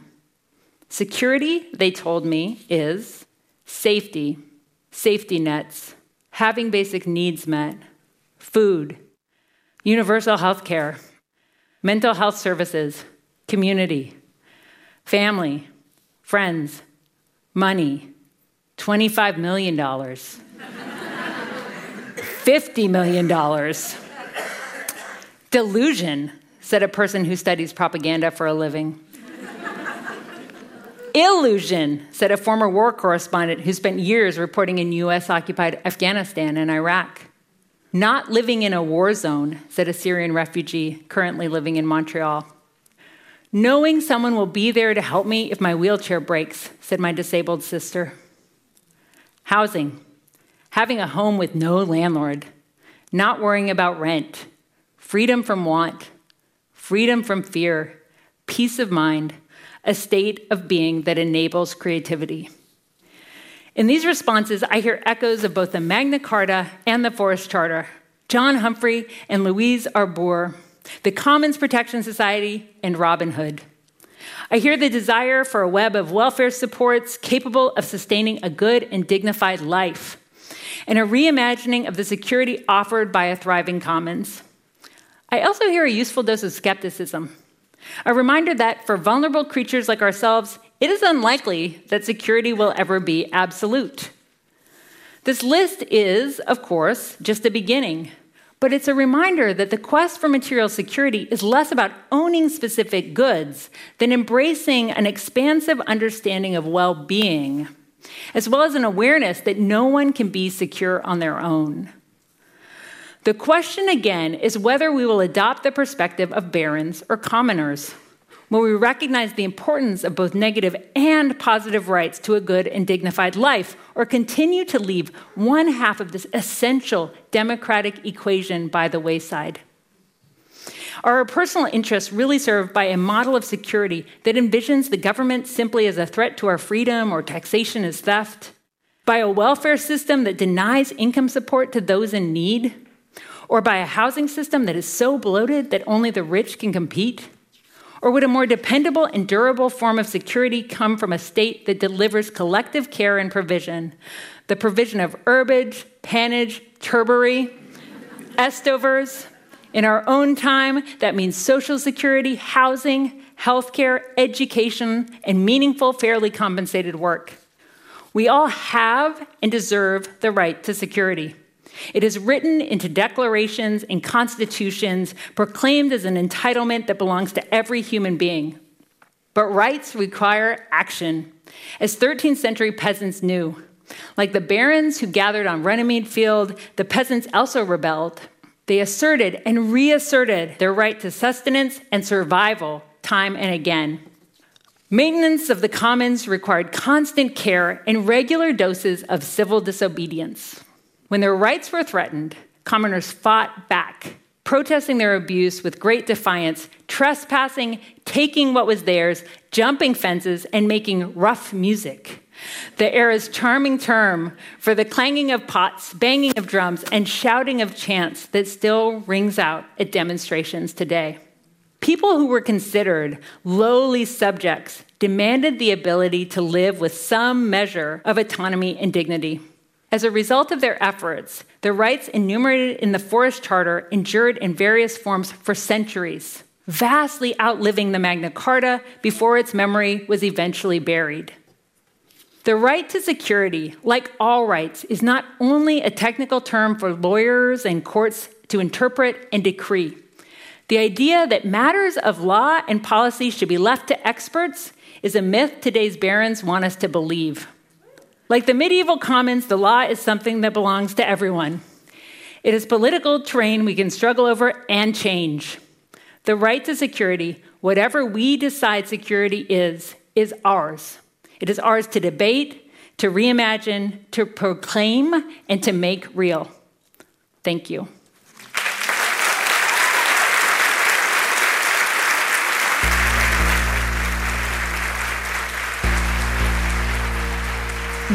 Security, they told me, is safety, safety nets, having basic needs met, food, universal health care, mental health services, community, family, friends, money, $25 million, $50 million. Delusion, said a person who studies propaganda for a living. Illusion, said a former war correspondent who spent years reporting in US occupied Afghanistan and Iraq. Not living in a war zone, said a Syrian refugee currently living in Montreal. Knowing someone will be there to help me if my wheelchair breaks, said my disabled sister. Housing, having a home with no landlord, not worrying about rent, freedom from want, freedom from fear, peace of mind, a state of being that enables creativity. In these responses, I hear echoes of both the Magna Carta and the Forest Charter, John Humphrey and Louise Arbour, the Commons Protection Society, and Robin Hood. I hear the desire for a web of welfare supports capable of sustaining a good and dignified life, and a reimagining of the security offered by a thriving commons. I also hear a useful dose of skepticism, a reminder that for vulnerable creatures like ourselves, it is unlikely that security will ever be absolute. This list is, of course, just a beginning, but it's a reminder that the quest for material security is less about owning specific goods than embracing an expansive understanding of well being, as well as an awareness that no one can be secure on their own. The question again is whether we will adopt the perspective of barons or commoners when we recognize the importance of both negative and positive rights to a good and dignified life, or continue to leave one half of this essential democratic equation by the wayside. Are our personal interests really served by a model of security that envisions the government simply as a threat to our freedom or taxation as theft? By a welfare system that denies income support to those in need? Or by a housing system that is so bloated that only the rich can compete? Or would a more dependable and durable form of security come from a state that delivers collective care and provision? The provision of herbage, pannage, turbary, estovers. In our own time, that means social security, housing, healthcare, education, and meaningful, fairly compensated work. We all have and deserve the right to security. It is written into declarations and constitutions, proclaimed as an entitlement that belongs to every human being. But rights require action, as 13th century peasants knew. Like the barons who gathered on Runnymede Field, the peasants also rebelled. They asserted and reasserted their right to sustenance and survival time and again. Maintenance of the commons required constant care and regular doses of civil disobedience. When their rights were threatened, commoners fought back, protesting their abuse with great defiance, trespassing, taking what was theirs, jumping fences, and making rough music. The era's charming term for the clanging of pots, banging of drums, and shouting of chants that still rings out at demonstrations today. People who were considered lowly subjects demanded the ability to live with some measure of autonomy and dignity. As a result of their efforts, the rights enumerated in the Forest Charter endured in various forms for centuries, vastly outliving the Magna Carta before its memory was eventually buried. The right to security, like all rights, is not only a technical term for lawyers and courts to interpret and decree. The idea that matters of law and policy should be left to experts is a myth today's barons want us to believe. Like the medieval commons, the law is something that belongs to everyone. It is political terrain we can struggle over and change. The right to security, whatever we decide security is, is ours. It is ours to debate, to reimagine, to proclaim, and to make real. Thank you.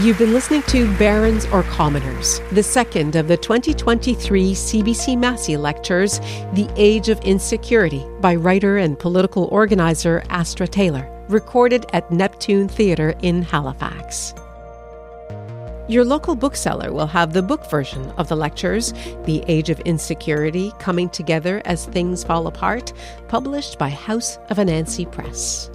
You've been listening to Barons or Commoners, the second of the 2023 CBC Massey Lectures, The Age of Insecurity, by writer and political organizer Astra Taylor, recorded at Neptune Theatre in Halifax. Your local bookseller will have the book version of the lectures, The Age of Insecurity Coming Together as Things Fall Apart, published by House of Anansi Press.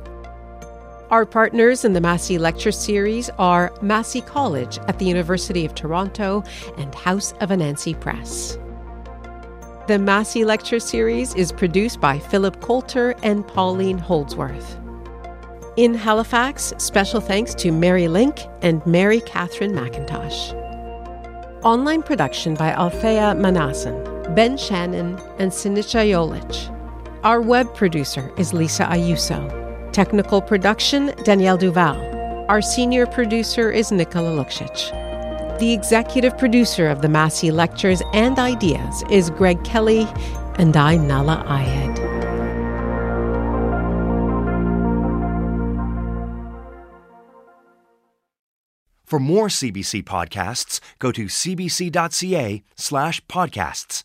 Our partners in the Massey Lecture Series are Massey College at the University of Toronto and House of Anansi Press. The Massey Lecture Series is produced by Philip Coulter and Pauline Holdsworth. In Halifax, special thanks to Mary Link and Mary Catherine McIntosh. Online production by Althea Manasan, Ben Shannon, and Sinica Yolich. Our web producer is Lisa Ayuso. Technical production Danielle Duval. Our senior producer is Nikola Lukic. The executive producer of the Massey Lectures and Ideas is Greg Kelly, and I'm Nahlah Ayed.
For more CBC podcasts, go to cbc.ca slash podcasts.